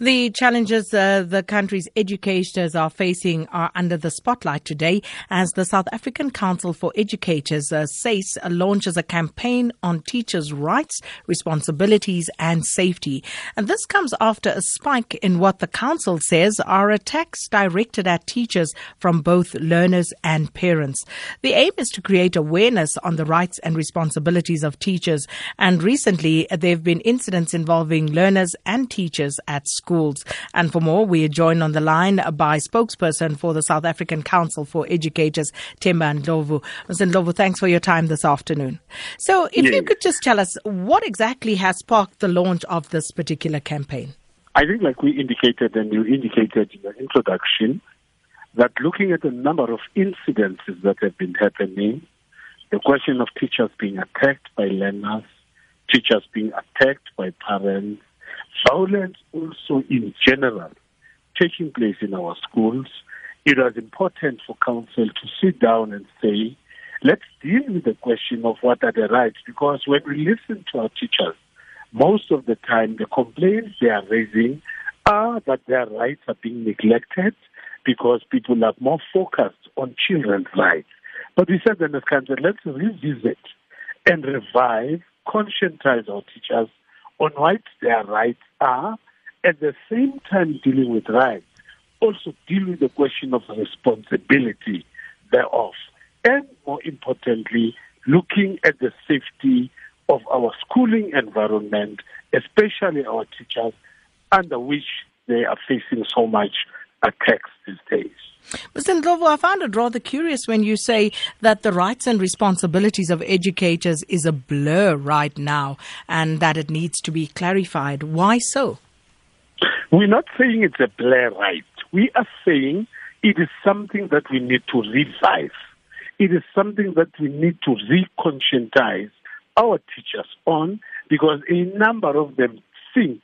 The challenges uh, the country's educators are facing are under the spotlight today as the South African Council for Educators, uh, SACE, uh, launches a campaign on teachers' rights, responsibilities, and safety. And this comes after a spike in what the council says are attacks directed at teachers from both learners and parents. The aim is to create awareness on the rights and responsibilities of teachers. And recently, there have been incidents involving learners and teachers at school schools. And for more, we are joined on the line by spokesperson for the South African Council for Educators, Themba Ndlovu. Mr. Ndlovu, thanks for your time this afternoon. So if yeah. you could just tell us what exactly has sparked the launch of this particular campaign? I think like we indicated and you indicated in the introduction, that looking at the number of incidences that have been happening, the question of teachers being attacked by learners, teachers being attacked by parents, violence also in general taking place in our schools, it was important for council to sit down and say, let's deal with the question of what are the rights, because when we listen to our teachers, most of the time the complaints they are raising are that their rights are being neglected because people are more focused on children's rights. But we said in the council, let's revisit and revive, conscientize our teachers on what their rights are, at the same time dealing with rights, also deal with the question of responsibility thereof, and more importantly, looking at the safety of our schooling environment, especially our teachers, under which they are facing so much attacks these days. Mr. Ndlovu, I found it rather curious when you say that the rights and responsibilities of educators is a blur right now and that it needs to be clarified. Why so? We're not saying it's a blur right. We are saying it is something that we need to revive. It is something that we need to reconscientize our teachers on because a number of them think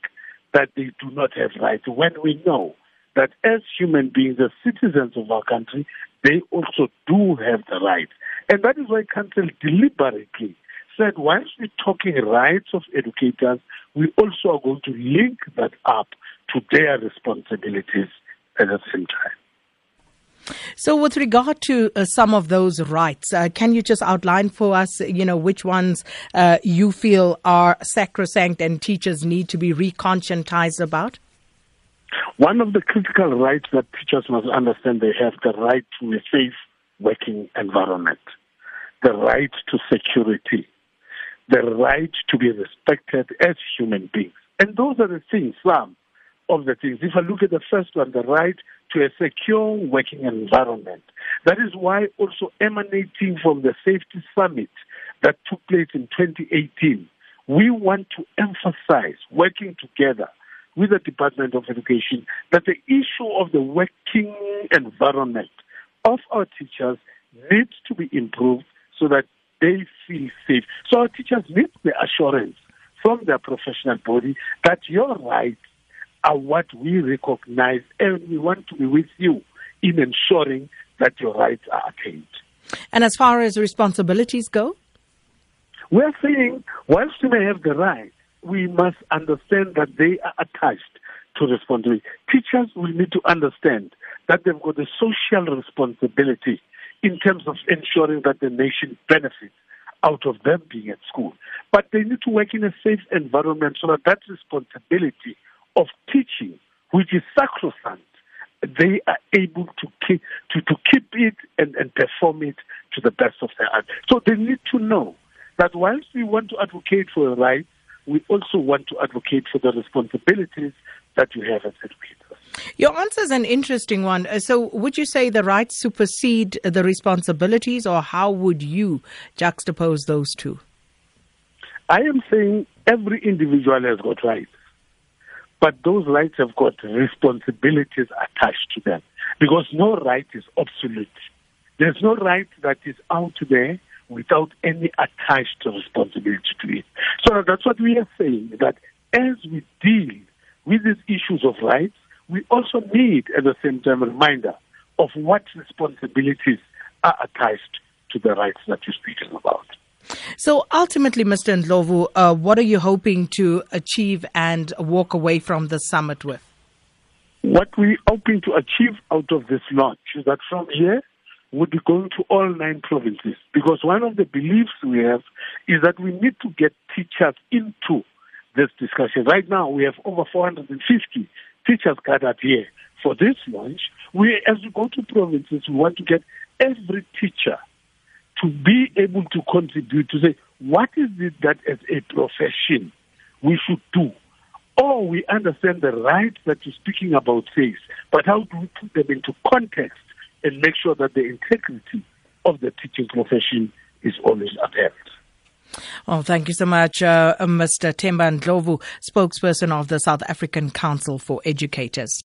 that they do not have rights when we know that as human beings, as citizens of our country, they also do have the right. And that is why Council deliberately said, once we're talking rights of educators, we also are going to link that up to their responsibilities at the same time. So, with regard to uh, some of those rights, uh, can you just outline for us, you know, which ones uh, you feel are sacrosanct and teachers need to be reconscientized about? One of the critical rights that teachers must understand they have the right to a safe working environment, the right to security, the right to be respected as human beings. And those are the things, some of the things. If I look at the first one, the right to a secure working environment. That is why also emanating from the safety summit that took place in 2018, we want to emphasize working together with the Department of Education that the issue of the working environment of our teachers needs to be improved so that they feel safe. So our teachers need the assurance from their professional body that your rights are what we recognize and we want to be with you in ensuring that your rights are attained. And as far as responsibilities go? We're saying whilst you may have the right we must understand that they are attached to responsibility. Teachers will need to understand that they've got a social responsibility in terms of ensuring that the nation benefits out of them being at school. But they need to work in a safe environment so that that responsibility of teaching, which is sacrosanct, they are able to keep, to, to keep it and, and perform it to the best of their art. So they need to know that whilst we want to advocate for a right, we also want to advocate for the responsibilities that you have as educators. Your answer is an interesting one. Uh, so, would you say the rights supersede the responsibilities, or how would you juxtapose those two? I am saying every individual has got rights, but those rights have got responsibilities attached to them because no right is absolute. There's no right that is out there without any attached responsibility to it. So that's what we are saying, that as we deal with these issues of rights, we also need at the same time a reminder of what responsibilities are attached to the rights that you're speaking about. So ultimately, Mr. Ndlovu, uh, what are you hoping to achieve and walk away from the summit with? What we're hoping to achieve out of this launch is that from here, would be going to all nine provinces because one of the beliefs we have is that we need to get teachers into this discussion. Right now, we have over 450 teachers gathered here for this launch. We, as we go to provinces, we want to get every teacher to be able to contribute to say, what is it that as a profession we should do? Or we understand the rights that you're speaking about says, but how do we put them into context and make sure that the integrity of the teaching profession is always upheld? Well, thank you so much, uh, Mr. Themba Ndlovu, spokesperson of the South African Council for Educators.